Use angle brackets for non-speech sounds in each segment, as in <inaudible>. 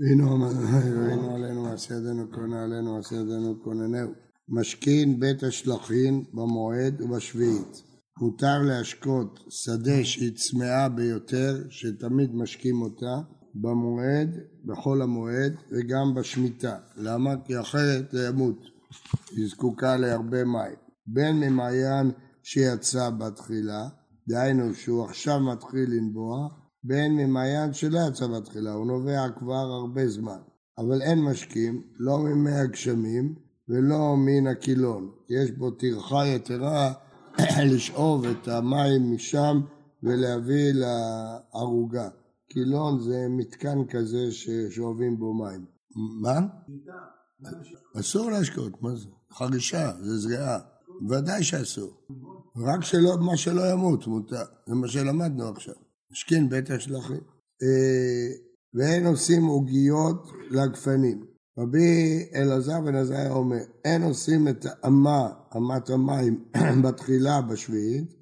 והנה עלינו מעשה ידינו קונה עלינו מעשה ידינו קוננהו. משכין בית השלכין במועד ובשביעית. מותר להשקות שדה שהיא צמאה ביותר, שתמיד משקים אותה, במועד, בחול המועד וגם בשמיטה. למה? כי אחרת זה ימות. היא זקוקה להרבה מים. בין ממעיין שיצא בתחילה, דהיינו שהוא עכשיו מתחיל לנבוע, בין ממעיין שלא יצא בתחילה, הוא נובע כבר הרבה זמן. אבל אין משקים, לא ממי הגשמים ולא מן הקילון. יש בו טרחה יתרה <clears throat> לשאוב את המים משם ולהביא לערוגה. קילון זה מתקן כזה ששואבים בו מים. מה? אסור להשקות, מה זה? חרישה, זה זריעה. ודאי שאסור. רק שלא, מה שלא ימות מותר. זה מה שלמדנו עכשיו. משכין בית השלכים. אה, ואין עושים עוגיות לגפנים. רבי אלעזר בן עזריה אומר, אין עושים את האמה, אמת המים, <clears throat> בתחילה בשביעית,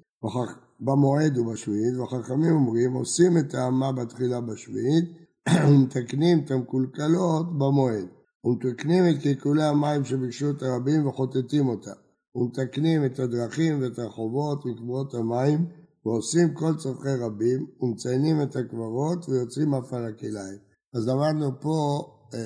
במועד ובשביעית, והחכמים אומרים, עושים את האמה בתחילה בשביעית, <clears throat> ומתקנים את המקולקלות במועד. ומתקנים את קלקולי המים שביקשו את הרבים וחוטטים אותם. ומתקנים את הדרכים ואת הרחובות מקברות המים, ועושים כל צורכי רבים, ומציינים את הקברות ויוצאים אף על הכליים. אז למדנו פה אה,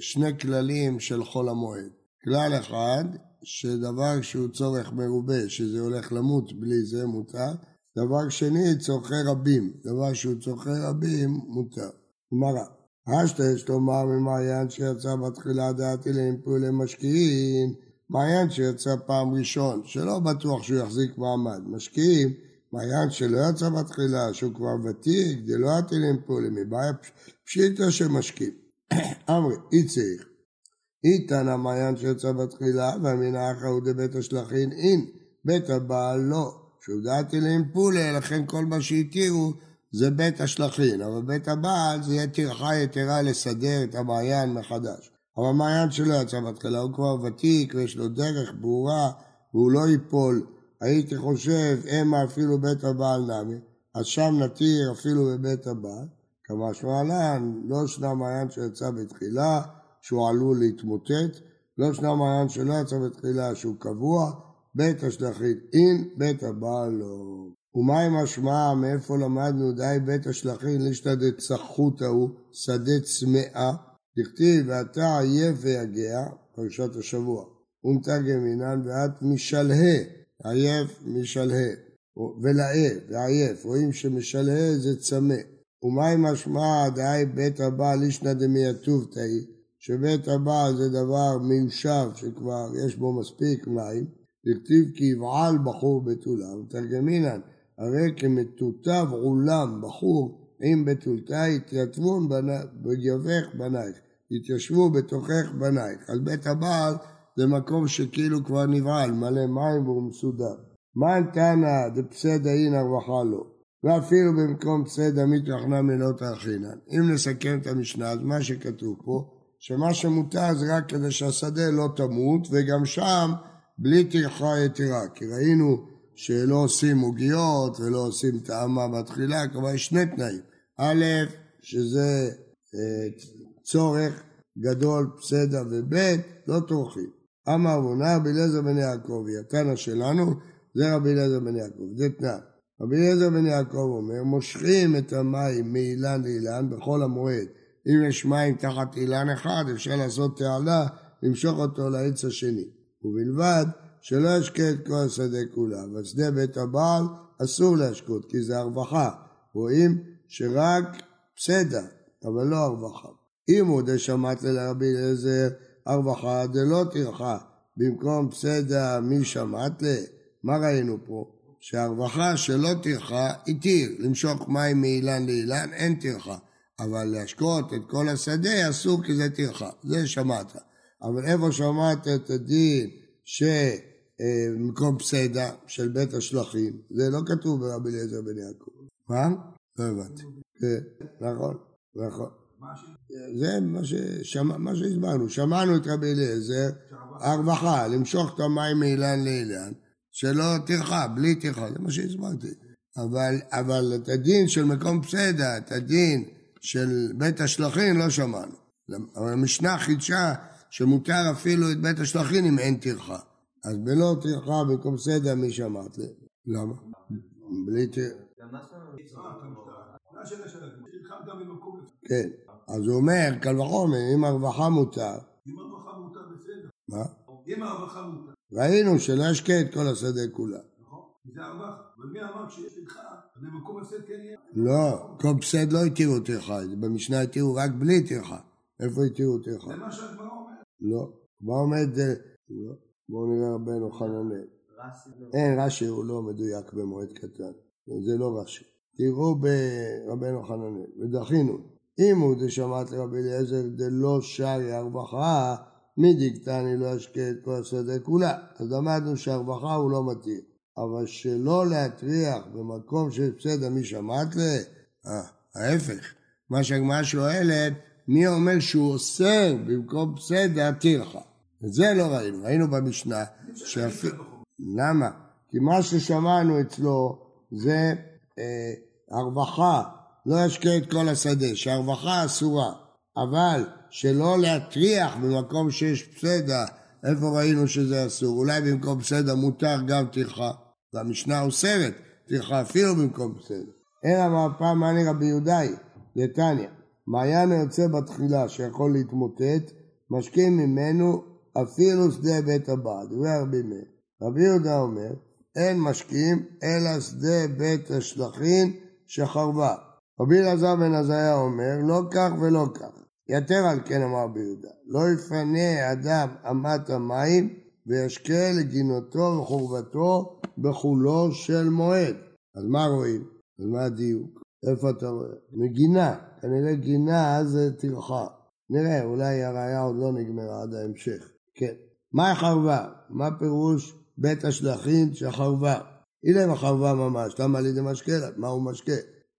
שני כללים של חול המועד. כלל אחד, שדבר שהוא צורך מרובה, שזה הולך למות בלי זה מותר. דבר שני, צורכי רבים. דבר שהוא צורכי רבים, מותר. גמרא. אשתא יש לומר ממעיין שיצא בתחילה דעתי לאימפול למשקיעים, מעיין שיצא פעם ראשון, שלא בטוח שהוא יחזיק מעמד. משקיעים, מעיין שלא יצא בתחילה, שהוא כבר ותיק, דלא עטילים פולים, מבעיה פשיטה שמשקיעים. <coughs> אמרי, אי צריך. איתן המעיין שיצא בתחילה, והמינה אחרהו דבית השלכין אין, בית הבעל לא. שהוא דעתי לאימפולה, לכן כל מה שהתירו זה בית השלכין, אבל בית הבעל זה יהיה טרחה יתרה לסדר את המעיין מחדש. אבל המעיין שלא יצא בתחילה הוא כבר ותיק ויש לו דרך ברורה והוא לא ייפול. הייתי חושב, המה אפילו בית הבעל נמי, אז שם נתיר אפילו בבית הבעל. כמה שמעלן, לא שנה מעיין שיצא בתחילה, שהוא עלול להתמוטט, לא שנה מעיין שלא יצא בתחילה, שהוא קבוע, בית השלכית אין, בית הבעל לא. ומה עם השמעה, מאיפה למדנו די בית השלכין לישתא דצחותא הוא, שדה צמאה, דכתיב ואתה עייף ויגע, פרשת השבוע, ומתרגם מינן ואת משלהה, עייף משלהה, ולאה, ועייף, רואים שמשלהה זה צמא. ומה עם השמעה דהי בית הבעל אישנא דמייתובתאי, שבית הבעל זה דבר מיושב שכבר יש בו מספיק מים, דכתיב כי יבעל בחור בתולה, ומתרגמינן הרי כמטותב עולם בחור עם בתולתה יתייתבון בגבך בנייך, יתיישבו בתוכך בנייך. אז בית הבעל זה מקום שכאילו כבר נבעל, מלא מים והוא מסודר. מן תנא דפסדא אינא רווחה לו, ואפילו במקום פסדא מתרחנה מנות האחינן. אם נסכם את המשנה, אז מה שכתוב פה, שמה שמותר זה רק כדי שהשדה לא תמות, וגם שם בלי טרחה יתרה, כי ראינו שלא עושים עוגיות ולא עושים טעמה בתחילה, כלומר יש שני תנאים. א', שזה אה, צורך גדול, פסדה וב', לא טורחים. אמר אבונה רבי אליעזר בן יעקב, התנא שלנו, זה רבי אליעזר בן יעקב, זה תנא. רבי אליעזר בן יעקב אומר, מושכים את המים מאילן לאילן בכל המועד. אם יש מים תחת אילן אחד, אפשר לעשות תעלה, למשוך אותו לעץ השני. ובלבד שלא ישקה את כל השדה כולה, אבל שדה בית הבעל אסור להשקות, כי זה הרווחה. רואים שרק פסדה, אבל לא הרווחה. אם הוא דשמט לרבי אליעזר הרווחה דלא טרחה, במקום פסדה מי שמט ל... מה ראינו פה? שהרווחה שלא טרחה התיר, למשוך מים מאילן לאילן אין טרחה, אבל להשקות את כל השדה אסור כי זה טרחה, זה שמעת. אבל איפה שמעת את הדין שמקום פסדה של בית השלכים, זה לא כתוב ברבי אליעזר בן יעקב. מה? לא הבנתי. כן, נכון, נכון. זה מה, ששמע, מה שהסברנו, שמענו את רבי אליעזר, הרווחה, למשוך את המים מאילן לאילן, שלא טרחה, בלי טרחה, זה מה שהסברתי. אבל, אבל את הדין של מקום פסדה, את הדין של בית השלכים לא שמענו. המשנה חידשה שמותר אפילו את בית השלכין אם אין טרחה. אז בלא טרחה במקום סדר מי שאמרת לי. למה? בלי טרחה. כן, אז הוא אומר, קל וחומר, אם הרווחה מותר. אם הרווחה מותר בסדר. מה? אם הרווחה מותר. ראינו שלא ישקה את כל השדה כולה. נכון, זה הרווחה. אבל מי אמר שיש טרחה, במקום הסד כן יהיה? לא, קומפסד לא התירו טרחה, במשנה התירו רק בלי טרחה. איפה התירו טרחה? זה מה שהגמרא אומרת. לא. מה עומד... אה, לא. בואו נראה רבנו חננאל. אין, רש"י הוא לא מדויק במועד קטן. זה לא רש"י. תראו ברבנו חננאל, ודחינו. אם הוא דשמעת לרבי אליעזר דלא שרי הרווחה, מי דקטני לא ישקה את כל השדה כולה. אז למדנו שהרווחה הוא לא מתיר. אבל שלא להטריח במקום שיש פסדה מי שמעת ל... אה, ההפך. מה שהגמרא שואלת, מי אומר שהוא אוסר במקום פסדה טרחה? את זה לא ראינו. ראינו במשנה שאפילו... למה? כי מה ששמענו אצלו זה אה, הרווחה, לא ישקה את כל השדה, שהרווחה אסורה, אבל שלא להטריח במקום שיש פסדה, איפה ראינו שזה אסור? אולי במקום פסדה מותר גם טרחה, והמשנה אוסרת טרחה אפילו במקום פסדה. אלא מה פעם אני רבי יהודאי, לטניה, מעיין היוצא בתחילה שיכול להתמוטט, משקים ממנו אפילו שדה בית הבעל, דברי רבי מאיר. רבי יהודה אומר, אין משקים אלא שדה בית השלכין שחרבה. רבי אלעזר בן עזריה אומר, לא כך ולא כך. יתר על כן אמר רבי יהודה, לא יפנה אדם אמת המים וישקה לגינותו וחורבתו בחולו של מועד. אז מה רואים? אז מה הדיוק? איפה אתה רואה? מגינה, כנראה גינה זה טרחה. נראה, אולי הראייה עוד לא נגמרה עד ההמשך. כן. מה חרבה? מה פירוש בית השלכין שחרבה? הנה חרבה ממש, למה על ידי משקה? מה הוא משקה?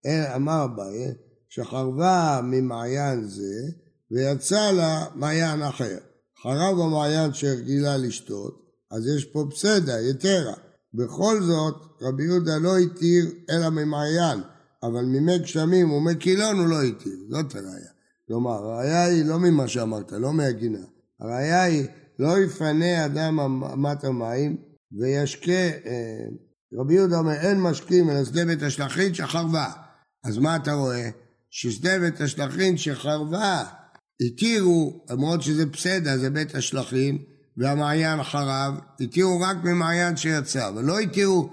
אמר אביי, שחרבה ממעיין זה ויצא לה מעיין אחר. חרב המעיין שהרגילה לשתות, אז יש פה פסדה, יתרה. בכל זאת, רבי יהודה לא התיר אלא ממעיין, אבל ממי גשמים ומי קילון הוא לא התיר, זאת הראייה. כלומר, הראייה היא לא ממה שאמרת, לא מהגינה. הראייה היא, לא יפנה אדם אמת המים וישקה, אה, רבי יהודה אומר, אין משקים אלא שדה בית השלכין שחרבה. אז מה אתה רואה? ששדה בית השלכין שחרבה, התירו, למרות שזה פסדה, זה בית השלכין, והמעיין חרב, התירו רק ממעיין שיצא, ולא התירו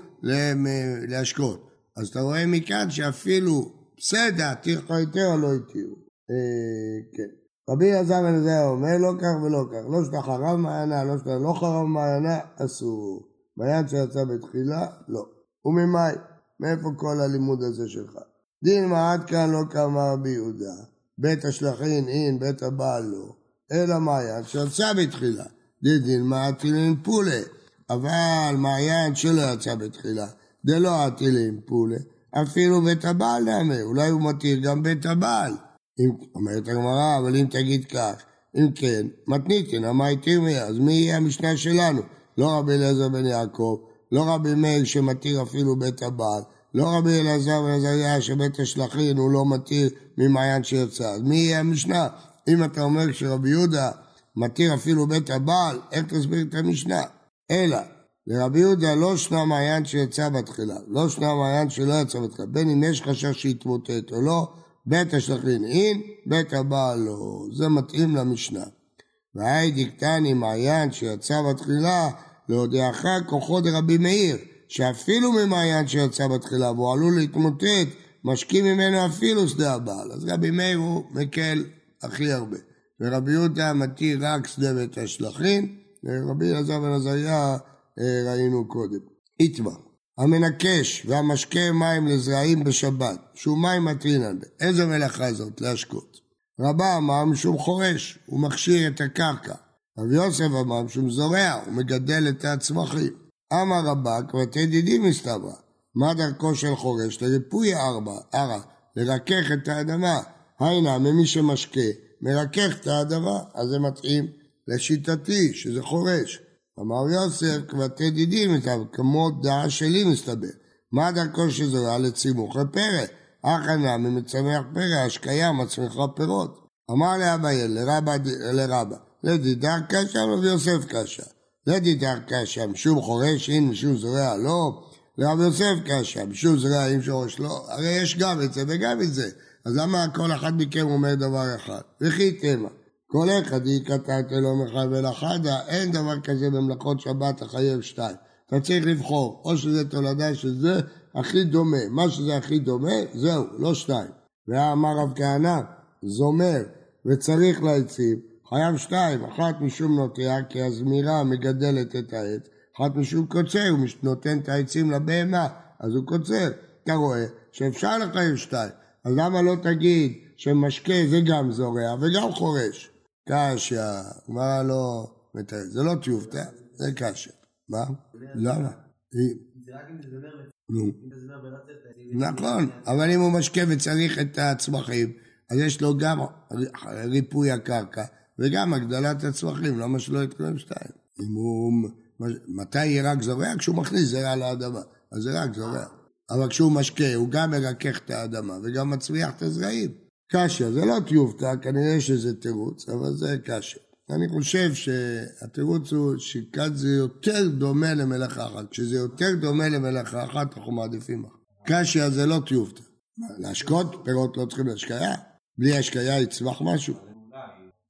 להשקות. אז אתה רואה מכאן שאפילו פסדה, טרחה יותר לא התירו. אה, כן. רבי אלעזר בן עזריה אומר לא כך ולא כך, לא שאתה חרב מעיינה, לא שאתה לא חרב מעיינה, אסור. מעיין שיצא בתחילה, לא. וממאי, מאיפה כל הלימוד הזה שלך? דין מעט כאן לא כאמר רבי יהודה, בית השלכין אין, בית הבעל לא, אלא מעיין שיצא בתחילה. דין מעטילין פולה, אבל מעיין שלא יצא בתחילה, דלא עטילין פולה, אפילו בית הבעל נאמר, אולי הוא מתיר גם בית הבעל. אם, אומרת הגמרא, אבל אם תגיד כך, אם כן, מתניתין, מה התיר מיה, אז מי יהיה המשנה שלנו? לא רבי אליעזר בן יעקב, לא רבי מאיר שמתיר אפילו בית הבעל, לא רבי אלעזר בן עזריה שבית השלכין הוא לא מתיר ממעיין שיצא. אז מי יהיה המשנה? אם אתה אומר שרבי יהודה מתיר אפילו בית הבעל, איך תסביר את המשנה? אלא, לרבי יהודה לא שנה מעיין שיצא בתחילה, לא שנה מעיין שלא יצא בתחילה, בין אם יש חשש שיתמוטט או לא, בית השלכין אין, בית הבעל לא. זה מתאים למשנה. והי דקטני מעיין שיצא בתחילה, להודיעך כוחו דרבי מאיר, שאפילו ממעיין שיצא בתחילה והוא עלול להתמוטט, משקים ממנו אפילו שדה הבעל. אז רבי מאיר הוא מקל הכי הרבה. ורבי יהודה מתיר רק שדה בית השלכין, ורבי אלעזר בן עזריה אה, ראינו קודם. איתמר, המנקש והמשקה מים לזרעים בשבת, שהוא מים מטרינן, איזה מלאכה זאת להשקות? רבה אמר משום חורש, הוא מכשיר את הקרקע. רבי יוסף אמר משום זורע, הוא מגדל את הצמחים. אמר רבק ותדידים מסתברא. מה דרכו של חורש? לריפוי ארבע, ערה, לרכך את האדמה. היינה, ממי שמשקה, מרכך את האדמה, אז זה מתאים לשיטתי, שזה חורש. אמר יוסף, כבתי דידים מסתבר, כמו דעה שלי מסתבר. מה דרכו שזורע לצימוך לפרא? הכנה ממצמח פרא, השקיה מצמיחה פירות. אמר לאביי לרבא, לרבא, לדידר קשה ורבי יוסף קשה. לדידר קשה משום חורש אין משום זורע לא, לרב יוסף קשה משום זורע אין שורש לא, הרי יש גם את זה וגם את זה. אז למה כל אחד מכם אומר דבר אחד? וכי תמה. כל אחד יקטעת אלו מחייב חדה, אין דבר כזה במלאכות שבת לחייב שתיים. אתה צריך לבחור, או שזה תולדה של זה הכי דומה, מה שזה הכי דומה, זהו, לא שתיים. ואמר רב כהנא, זומר וצריך להציב, חייב שתיים, אחת משום נוטע, כי הזמירה מגדלת את העץ, אחת משום קוצר, הוא נותן את העצים לבהמה, אז הוא קוצר. אתה רואה שאפשר לחייב שתיים, אז למה לא תגיד שמשקה זה גם זורע וגם חורש? קשיא, גמרא לא מתאר, זה לא טיובטה, זה קשיא. מה? למה? נכון, אבל אם הוא משקה וצריך את הצמחים, אז יש לו גם ריפוי הקרקע וגם הגדלת הצמחים, למה שלא יתקיים שתיים? אם הוא... מתי יהיה רק זורע? כשהוא מכניס זרע לאדמה, אז זה רק זורע. אבל כשהוא משקה, הוא גם מרכך את האדמה וגם מצמיח את הזרעים. קשיא, זה לא טיובטה, כנראה שזה תירוץ, אבל זה קשיא. אני חושב שהתירוץ הוא שכאן זה יותר דומה למלאכה אחת. כשזה יותר דומה למלאכה אחת, אנחנו מעדיפים אחת. קשיא זה לא טיובטה. להשקות פירות לא צריכים להשקיה? בלי השקיה יצמח משהו.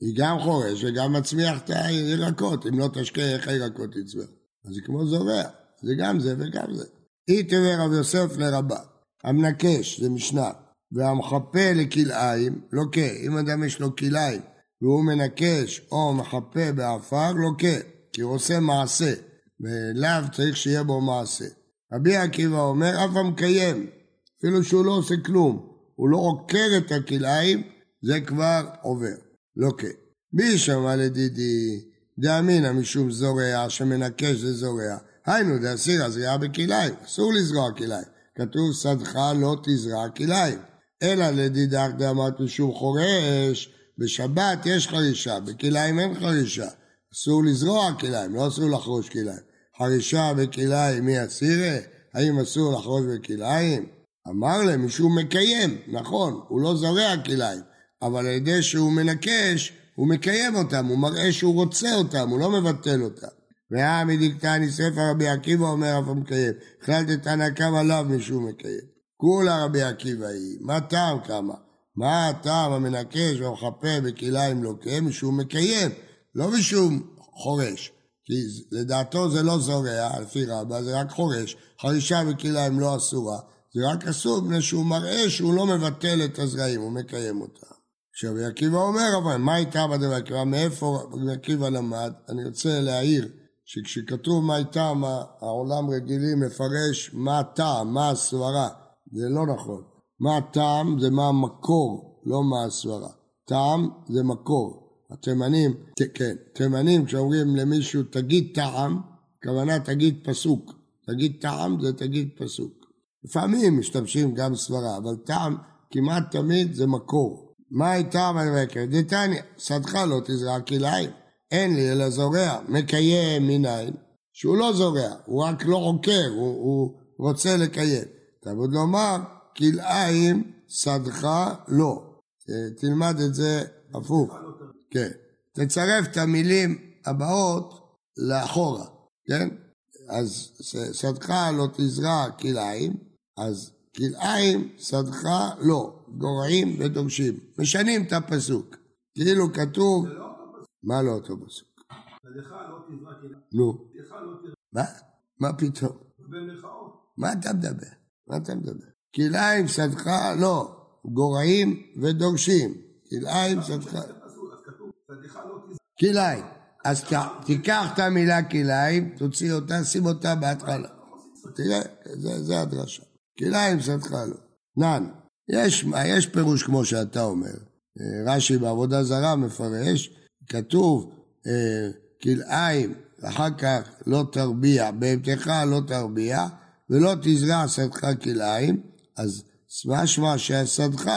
היא גם חורש וגם מצמיח את הירקות. אם לא תשקה, איך הירקות יצמח? אז זה כמו זורע. זה גם זה וגם זה. אי תראה רב יוסף לרבה. המנקש, זה משנה. והמחפה לכלאיים, לוקה. אם אדם יש לו כלאיים והוא מנקש או מחפה בעפר, לוקה. כי הוא עושה מעשה. ולאו צריך שיהיה בו מעשה. רבי עקיבא אומר, אף המקיים, אפילו שהוא לא עושה כלום, הוא לא עוקר את הכלאיים, זה כבר עובר. לוקה. בי שמע לדידי, דאמינא משום זורע, שמנקש זה זורע. היינו דאסיר הזריעה בכלאיים, אסור לזרוע כלאיים. כתוב שדך לא תזרע כלאיים. אלא לדידך דאמרת משום חורש, בשבת יש חרישה, בכלאיים אין חרישה. אסור לזרוע כלאיים, לא אסור לחרוש כלאיים. חרישה בכלאיים מי אסירה? האם אסור לחרוש בכלאיים? אמר להם, משום מקיים, נכון, הוא לא זורע כלאיים, אבל על ידי שהוא מנקש, הוא מקיים אותם, הוא מראה שהוא רוצה אותם, הוא לא מבטל אותם. והעמי דיקטני ספר רבי עקיבא אומר אף המקיים, החלטת תנא קמא לאו משום מקיים. כולה רבי עקיבא היא, מה טעם כמה? מה הטעם המנקש והמחפה בכלאיים לוקה? משום מקיים, לא משום חורש. כי לדעתו זה לא זורע, לפי רבא, זה רק חורש. חרישה בכלאיים לא אסורה, זה רק אסור מפני שהוא מראה שהוא לא מבטל את הזרעים, הוא מקיים אותם. עכשיו רבי עקיבא אומר, אבל מה הייתה בדבר עקיבא? מאיפה רבי עקיבא למד? אני רוצה להעיר שכשכתוב מה טעם, העולם רגילים לפרש מה הטעם, מה הסברה. זה לא נכון. מה הטעם זה מה המקור, לא מה הסברה. טעם זה מקור. התימנים, כן, תימנים כשאומרים למישהו תגיד טעם, הכוונה תגיד פסוק. תגיד טעם זה תגיד פסוק. לפעמים משתמשים גם סברה, אבל טעם כמעט תמיד זה מקור. מה הייתה המלבקר? דתניא, שדך לא תזרע כלאיים. אין לי אלא זורע, מקיים מניין, שהוא לא זורע, הוא רק לא עוקר, הוא, הוא רוצה לקיים. תעבוד לומר, כלאיים שדך לא. תלמד את זה הפוך. כן. תצרף את המילים הבאות לאחורה, כן? אז שדך לא תזרע כלאיים, אז כלאיים שדך לא, גורעים ודורשים. משנים את הפסוק. כאילו כתוב... מה לא אותו פסוק? נו. מה? מה פתאום? מה אתה מדבר? מה אתה מדבר? כלאיים שדך לא, גורעים ודורשים. כלאיים שדך... כלאיים. אז תיקח את המילה כלאיים, תוציא אותה, שים אותה בהתחלה. תראה, זה הדרשה. כלאיים שדך לא. נען, יש, יש פירוש כמו שאתה אומר. רש"י בעבודה זרה מפרש, כתוב אה, כלאיים, אחר כך לא תרביע, בהמתך לא תרביע, ולא תזרע שדך כלאיים, אז משמע שהשדך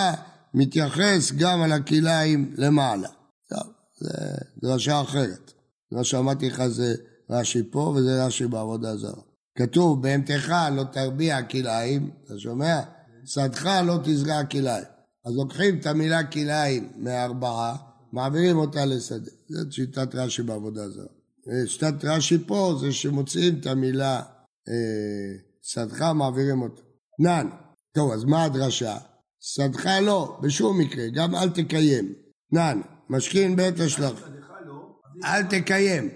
מתייחס גם על הכלאיים למעלה. טוב, זה דרשה אחרת. מה שאמרתי לך זה רש"י פה וזה רש"י בעבודה זרה. כתוב, בהמתך לא תרביע כלאיים, אתה שומע? שדך לא תזרע כלאיים. אז לוקחים את המילה כלאיים מארבעה, מעבירים אותה לשדה. זאת שיטת רש"י בעבודה זרה. שיטת רש"י פה זה שמוציאים את המילה אה, שדך, מעבירים אותה. נן. טוב, אז מה הדרשה? שדך לא, בשום מקרה, גם אל תקיים. נן, משכין בית השלך. אל תקיים.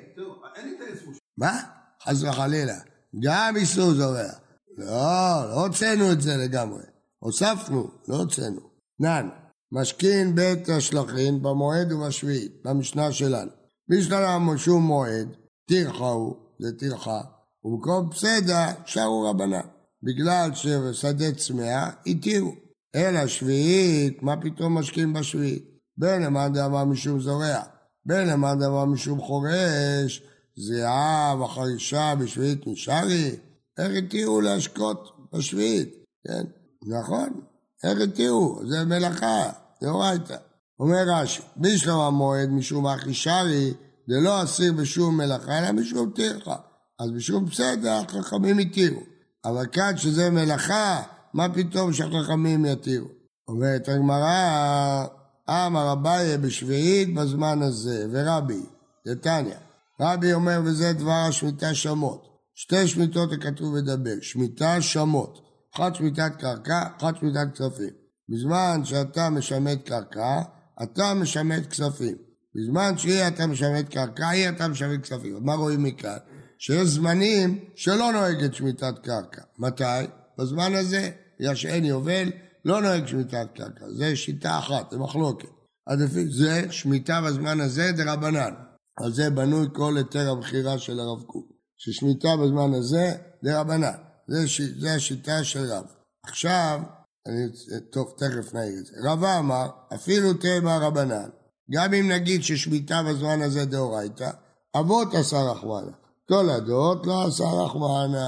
מה? חס וחלילה. גם איסור זורע. לא, לא הוצאנו את זה לגמרי. הוספנו, לא הוצאנו. נן, משכין בית השלכין במועד ובשביעית, במשנה שלנו. בשלם שום מועד, טרחה הוא, זה טרחה, ובמקום פסדה שרו רבנן. בגלל ששדה צמאה, התירו. אלא שביעית, מה פתאום משקים בשביעית? בין למאן דאמר משום זורע, בין למאן דאמר משום חורש, זיעה וחרישה בשביעית נשארי, איך התירו להשקות בשביעית, כן? נכון, איך התירו? זה מלאכה, זה אורייתא. אומר רש"י, בשלום המועד משום אחישרי, זה לא אסיר בשום מלאכה, אלא משום טרחה. אז בשום בסדר, חכמים התירו. אבל כאן שזה מלאכה, מה פתאום שהחכמים יתירו? אומרת הגמרא, אמר אביי בשביעית בזמן הזה, ורבי, זה תניא. רבי אומר, וזה דבר השמיטה שמות. שתי שמיטות הכתוב ודבר, שמיטה שמות. אחת שמיטת קרקע, אחת שמיטת כספים. בזמן שאתה משמט קרקע, אתה משמט כספים. בזמן שהיא אתה משמט קרקע, היא אתה משמט כספים. מה רואים מכאן? שיש זמנים שלא נוהגת שמיטת קרקע. מתי? בזמן הזה, בגלל שאין יובל, לא נוהג שמיטת קרקע. זה שיטה אחת, זה מחלוקת. אז לפי זה, שמיטה בזמן הזה זה רבנן. על זה בנוי כל היתר הבחירה של הרב קוק. ששמיטה בזמן הזה זה רבנן. זה, ש... זה השיטה של רב. עכשיו, אני, טוב, תכף נעיר את זה. רבא אמר, אפילו תמה רבנן, גם אם נגיד ששמיטה בזמן הזה דאורייתא, אבות עשה רחמנה. תולדות לא עשה רחמנה.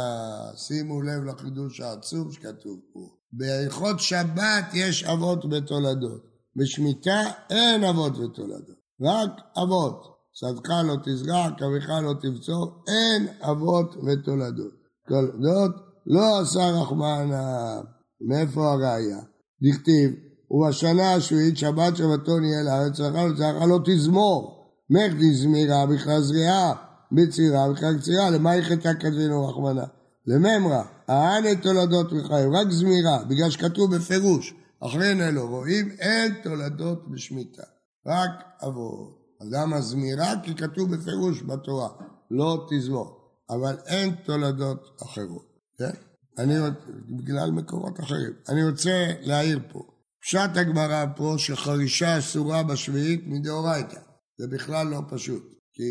שימו לב לחידוש העצום שכתוב פה. בהלכות שבת יש אבות ותולדות. בשמיטה אין אבות ותולדות. רק אבות. שדך לא תזרע, קריך לא תבצור, אין אבות ותולדות. תולדות לא עשה רחמנה. מאיפה הראיה? דכתיב, ובשנה השביעית שבת שבתון יהיה לארץ, זרעך לא תזמור. מך תזמירה בכלל זריעה. בצירה וכלל קצירה, למה יחטא כתבינו רחמנה? לממרא, הענה תולדות מחיים, רק זמירה, בגלל שכתוב בפירוש, אחרי נלו רואים אין תולדות בשמיטה, רק אבות. אז למה זמירה? כי כתוב בפירוש בתורה, לא תזמור, אבל אין תולדות אחרות, כן? אני בגלל מקורות אחרים. אני רוצה להעיר פה, פשט הגמרא פה שחרישה אסורה בשביעית מדאורייתא, זה בכלל לא פשוט. כי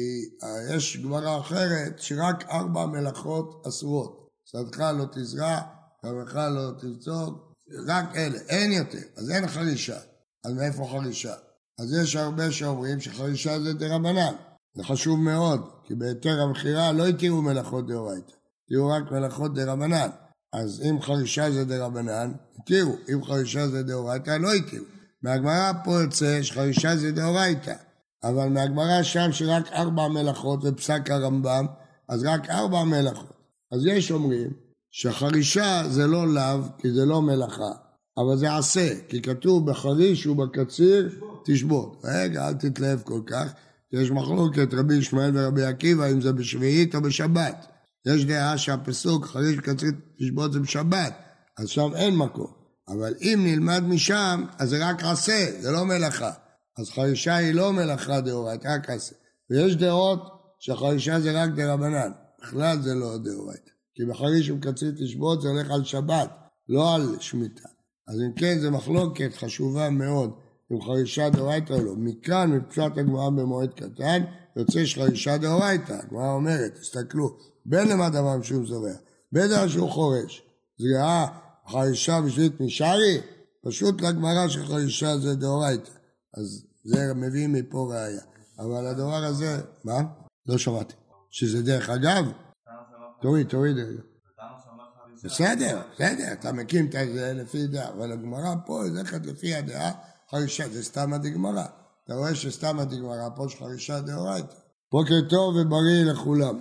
יש גמרא אחרת שרק ארבע מלאכות אסורות. שדך לא תזרע, קרבך לא תרצות, רק אלה, אין יותר, אז אין חרישה. אז מאיפה חרישה? אז יש הרבה שאומרים שחרישה זה דה רבנן. זה חשוב מאוד, כי בהיתר המכירה לא התירו מלאכות דאורייתא, התירו רק מלאכות דה רבנן. אז אם חרישה זה דה רבנן, התירו, אם חרישה זה דאורייתא, לא התירו. מהגמרא פה יוצא שחרישה זה דאורייתא. אבל מהגמרא שם שרק ארבע מלאכות ופסק הרמב"ם, אז רק ארבע מלאכות. אז יש אומרים שחרישה זה לא לאו, כי זה לא מלאכה, אבל זה עשה, כי כתוב בחריש ובקציר תשבות. רגע, אל תתלהב כל כך, יש מחלוקת רבי ישמעאל ורבי עקיבא אם זה בשביעית או בשבת. יש דעה שהפסוק חריש וקציר תשבות זה בשבת, אז שם אין מקום. אבל אם נלמד משם, אז זה רק עשה, זה לא מלאכה. אז חרישה היא לא מלאכה דאורייתא, רק עשה. ויש דעות שחרישה זה רק דרבנן, בכלל זה לא דאורייתא. כי בחריש ובקציר תשבות זה הולך על שבת, לא על שמיטה. אז אם כן, זו מחלוקת חשובה מאוד, אם חרישה דאורייתא או לא. מכאן, מפשט הגמרא במועד קטן, יוצא שחרישה דאורייתא. הגמרא אומרת, תסתכלו, בין למה דבר משום זורע, בין דבר שהוא חורש. זריעה חרישה בשביל משארי, פשוט לגמרא שחרישה זה דאורייתא. אז זה מביאים מפה ראייה. אבל הדבר הזה, מה? לא שמעתי. שזה דרך אגב? תוריד, תוריד. בסדר, בסדר, אתה מקים את זה לפי דעה, אבל הגמרא פה הולכת לפי הדעה חרישה, זה סתם הדגמרא. אתה רואה שסתם הדגמרא פה יש חרישה דאורייתא. בוקר טוב ובריא לכולם.